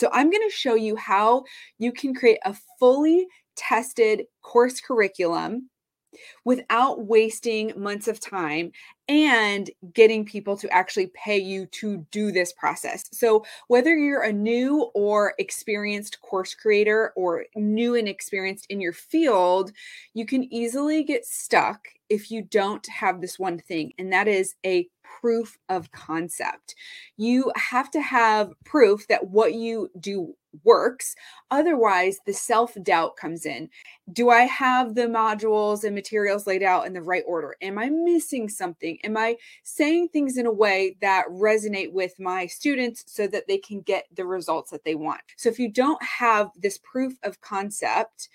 So I'm going to show you how you can create a fully tested course curriculum without wasting months of time and getting people to actually pay you to do this process. So, whether you're a new or experienced course creator or new and experienced in your field, you can easily get stuck if you don't have this one thing, and that is a proof of concept. You have to have proof that what you do works. Otherwise, the self doubt comes in. Do I have the modules and materials laid out in the right order? Am I missing something? Am I saying things in a way that resonate with my students so that they can get the results that they want? So, if you don't have this proof of concept,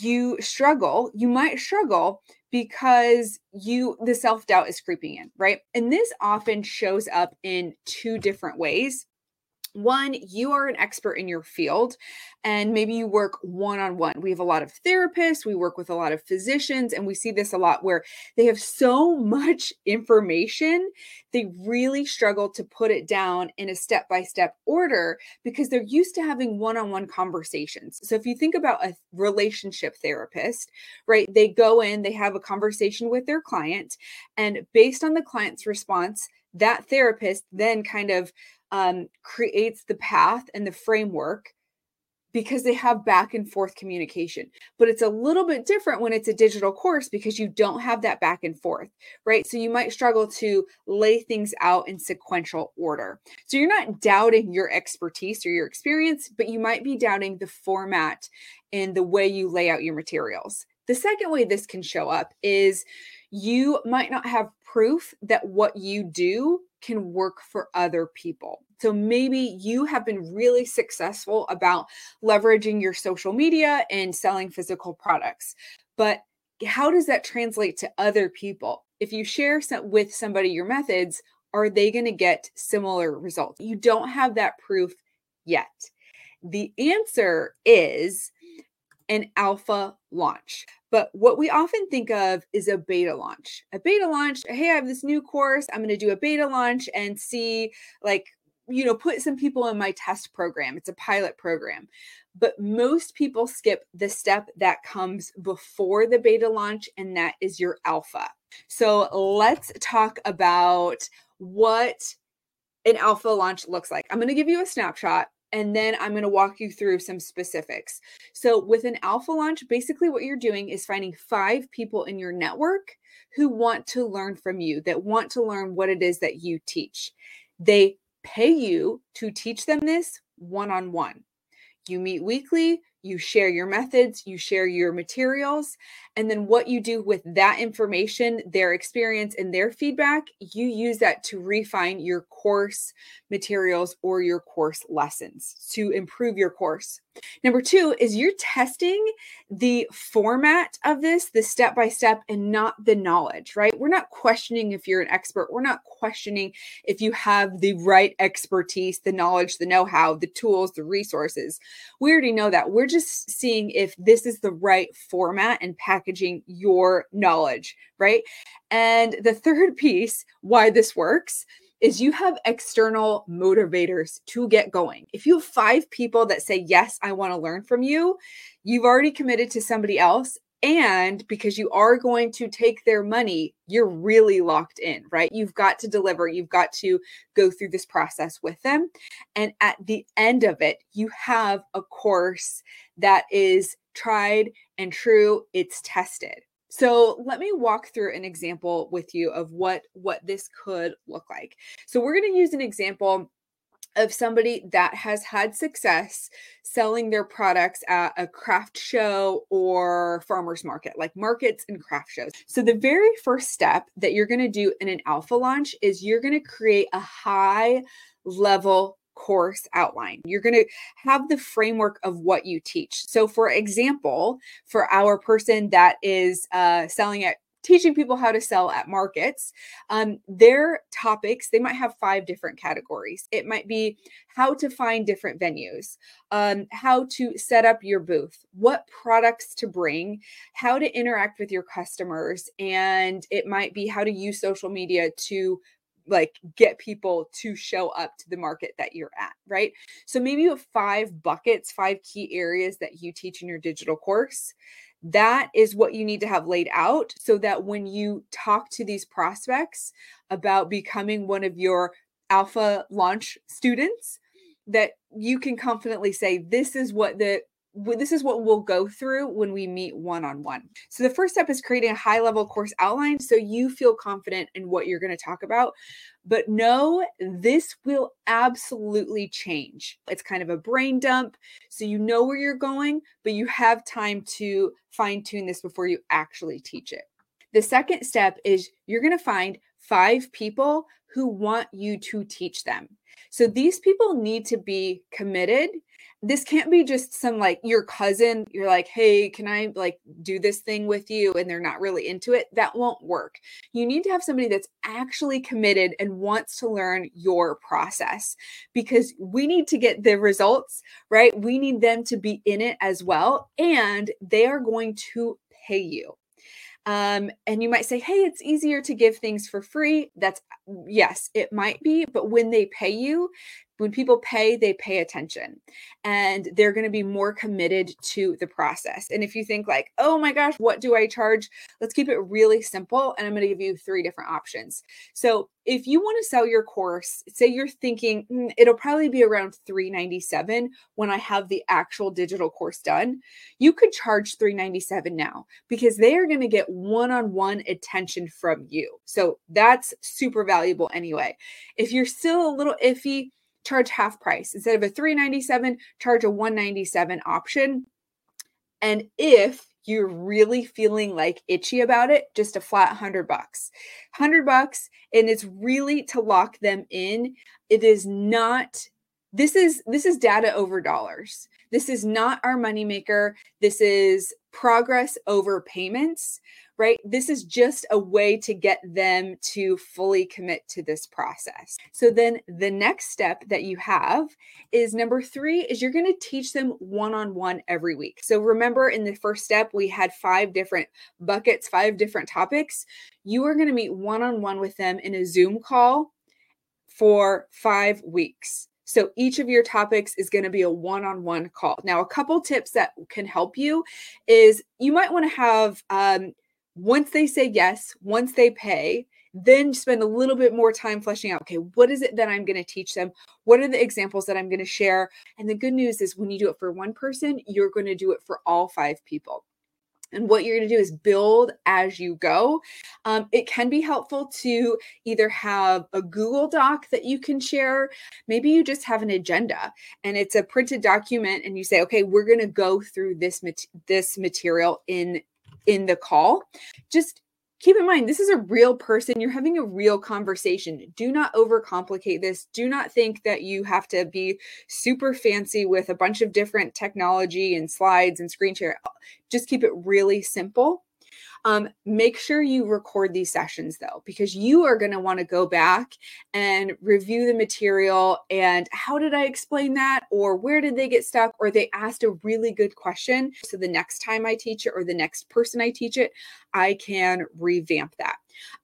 you struggle, you might struggle because you the self-doubt is creeping in, right? And this often shows up in two different ways one, you are an expert in your field and maybe you work one on one. We have a lot of therapists, we work with a lot of physicians, and we see this a lot where they have so much information, they really struggle to put it down in a step by step order because they're used to having one on one conversations. So if you think about a relationship therapist, right, they go in, they have a conversation with their client, and based on the client's response, that therapist then kind of um, creates the path and the framework because they have back and forth communication. But it's a little bit different when it's a digital course because you don't have that back and forth, right? So you might struggle to lay things out in sequential order. So you're not doubting your expertise or your experience, but you might be doubting the format and the way you lay out your materials. The second way this can show up is you might not have proof that what you do can work for other people. So maybe you have been really successful about leveraging your social media and selling physical products. But how does that translate to other people? If you share some, with somebody your methods, are they going to get similar results? You don't have that proof yet. The answer is an alpha launch. But what we often think of is a beta launch. A beta launch, hey, I have this new course. I'm going to do a beta launch and see, like, you know, put some people in my test program. It's a pilot program. But most people skip the step that comes before the beta launch, and that is your alpha. So let's talk about what an alpha launch looks like. I'm going to give you a snapshot and then I'm going to walk you through some specifics. So, with an alpha launch, basically what you're doing is finding five people in your network who want to learn from you, that want to learn what it is that you teach. They pay you to teach them this one on one. You meet weekly, you share your methods, you share your materials, and then what you do with that information, their experience, and their feedback, you use that to refine your course materials or your course lessons to improve your course. Number two is you're testing the format of this, the step by step, and not the knowledge, right? We're not questioning if you're an expert. We're not questioning if you have the right expertise, the knowledge, the know how, the tools, the resources. We already know that. We're just seeing if this is the right format and packaging your knowledge, right? And the third piece, why this works, is you have external motivators to get going. If you have five people that say, Yes, I want to learn from you, you've already committed to somebody else. And because you are going to take their money, you're really locked in, right? You've got to deliver, you've got to go through this process with them. And at the end of it, you have a course that is tried and true, it's tested. So let me walk through an example with you of what what this could look like. So we're going to use an example of somebody that has had success selling their products at a craft show or farmers market, like markets and craft shows. So, the very first step that you're going to do in an alpha launch is you're going to create a high level course outline. You're going to have the framework of what you teach. So, for example, for our person that is uh, selling at teaching people how to sell at markets um, their topics they might have five different categories it might be how to find different venues um, how to set up your booth what products to bring how to interact with your customers and it might be how to use social media to like get people to show up to the market that you're at, right? So maybe you have five buckets, five key areas that you teach in your digital course. That is what you need to have laid out so that when you talk to these prospects about becoming one of your alpha launch students, that you can confidently say, This is what the this is what we'll go through when we meet one on one. So, the first step is creating a high level course outline so you feel confident in what you're going to talk about. But no, this will absolutely change. It's kind of a brain dump. So, you know where you're going, but you have time to fine tune this before you actually teach it. The second step is you're going to find five people who want you to teach them. So, these people need to be committed. This can't be just some like your cousin you're like hey can i like do this thing with you? and they're not really into it. That won't work. You need to have somebody that's actually committed and wants to learn your process because we need to get the results right? We need them to be in it as well and they are going to pay you um, and you might say, hey, it's easier to give things for free. That's yes, it might be, but when they pay you, when people pay, they pay attention and they're going to be more committed to the process. And if you think, like, oh my gosh, what do I charge? Let's keep it really simple. And I'm going to give you three different options. So if you want to sell your course, say you're thinking mm, it'll probably be around 397 when I have the actual digital course done, you could charge 397 now because they are going to get one-on-one attention from you. So that's super valuable anyway. If you're still a little iffy, charge half price. Instead of a 397, charge a 197 option. And if you're really feeling like itchy about it, just a flat 100 bucks. 100 bucks and it's really to lock them in. It is not this is this is data over dollars. This is not our moneymaker. This is progress over payments right? This is just a way to get them to fully commit to this process. So then the next step that you have is number 3 is you're going to teach them one-on-one every week. So remember in the first step we had five different buckets, five different topics. You are going to meet one-on-one with them in a Zoom call for 5 weeks. So each of your topics is going to be a one on one call. Now, a couple tips that can help you is you might want to have um, once they say yes, once they pay, then spend a little bit more time fleshing out okay, what is it that I'm going to teach them? What are the examples that I'm going to share? And the good news is when you do it for one person, you're going to do it for all five people. And what you're going to do is build as you go. Um, it can be helpful to either have a Google Doc that you can share. Maybe you just have an agenda and it's a printed document, and you say, okay, we're going to go through this mat- this material in in the call, just keep in mind this is a real person. You're having a real conversation. Do not overcomplicate this. Do not think that you have to be super fancy with a bunch of different technology and slides and screen share. Just keep it really simple um, make sure you record these sessions though, because you are going to want to go back and review the material and how did I explain that? Or where did they get stuck? Or they asked a really good question. So the next time I teach it or the next person I teach it, I can revamp that.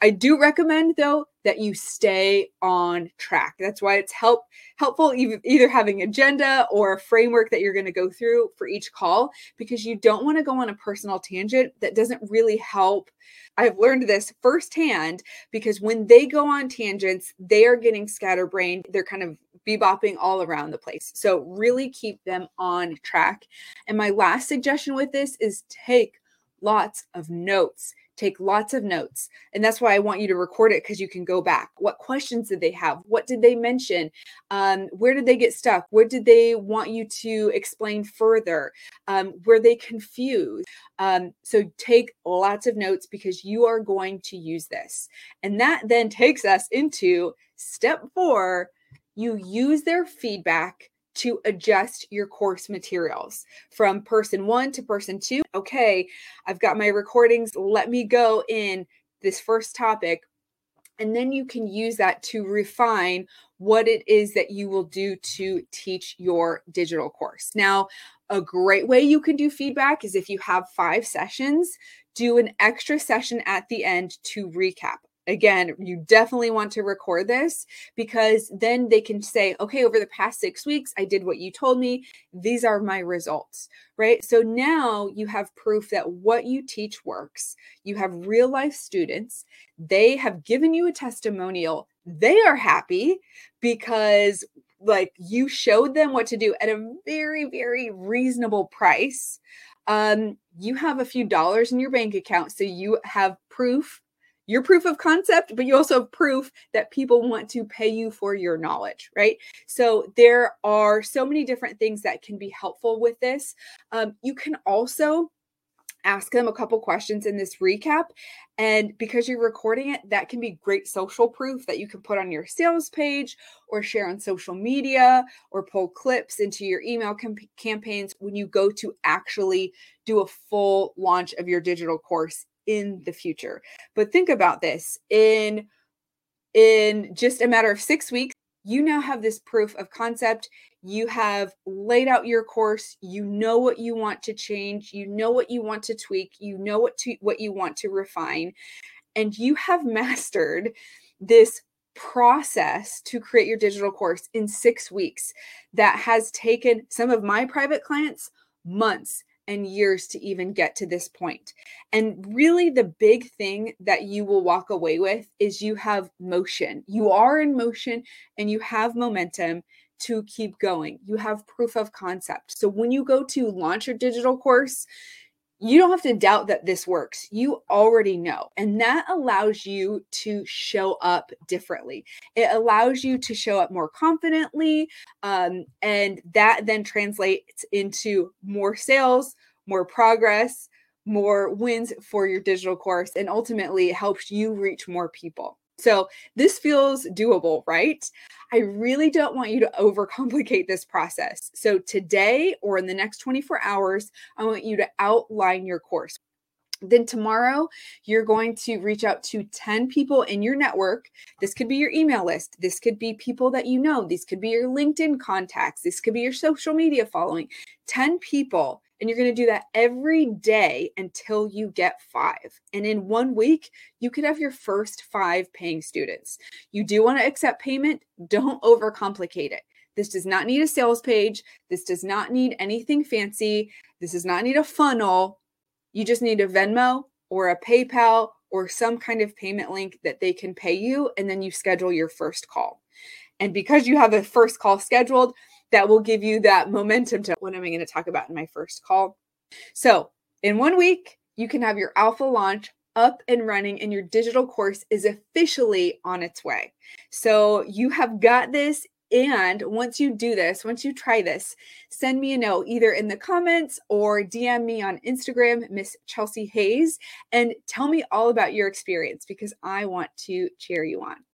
I do recommend though that you stay on track. That's why it's help helpful either having an agenda or a framework that you're going to go through for each call because you don't want to go on a personal tangent that doesn't really help. I've learned this firsthand because when they go on tangents, they are getting scatterbrained. They're kind of bebopping all around the place. So really keep them on track. And my last suggestion with this is take lots of notes take lots of notes. And that's why I want you to record it because you can go back. What questions did they have? What did they mention? Um, where did they get stuck? Where did they want you to explain further? Um, were they confused? Um, so take lots of notes because you are going to use this. And that then takes us into step four. You use their feedback to adjust your course materials from person one to person two. Okay, I've got my recordings. Let me go in this first topic. And then you can use that to refine what it is that you will do to teach your digital course. Now, a great way you can do feedback is if you have five sessions, do an extra session at the end to recap again, you definitely want to record this because then they can say, okay, over the past six weeks, I did what you told me. These are my results, right? So now you have proof that what you teach works. You have real life students. They have given you a testimonial. They are happy because like you showed them what to do at a very, very reasonable price. Um, you have a few dollars in your bank account. So you have proof your proof of concept, but you also have proof that people want to pay you for your knowledge, right? So there are so many different things that can be helpful with this. Um, you can also ask them a couple questions in this recap. And because you're recording it, that can be great social proof that you can put on your sales page or share on social media or pull clips into your email campaigns when you go to actually do a full launch of your digital course in the future. But think about this in in just a matter of 6 weeks, you now have this proof of concept. You have laid out your course, you know what you want to change, you know what you want to tweak, you know what to what you want to refine, and you have mastered this process to create your digital course in 6 weeks. That has taken some of my private clients months and years to even get to this point. And really, the big thing that you will walk away with is you have motion. You are in motion and you have momentum to keep going. You have proof of concept. So when you go to launch your digital course, you don't have to doubt that this works. You already know. And that allows you to show up differently. It allows you to show up more confidently. Um, and that then translates into more sales, more progress, more wins for your digital course. And ultimately, helps you reach more people. So this feels doable, right? I really don't want you to overcomplicate this process. So today or in the next 24 hours, I want you to outline your course. Then tomorrow, you're going to reach out to 10 people in your network. This could be your email list. This could be people that you know. These could be your LinkedIn contacts. This could be your social media following. 10 people and you're going to do that every day until you get five. And in one week, you could have your first five paying students. You do want to accept payment, don't overcomplicate it. This does not need a sales page. This does not need anything fancy. This does not need a funnel. You just need a Venmo or a PayPal or some kind of payment link that they can pay you. And then you schedule your first call. And because you have a first call scheduled, that will give you that momentum to what am I going to talk about in my first call. So, in one week, you can have your alpha launch up and running, and your digital course is officially on its way. So, you have got this. And once you do this, once you try this, send me a note either in the comments or DM me on Instagram, Miss Chelsea Hayes, and tell me all about your experience because I want to cheer you on.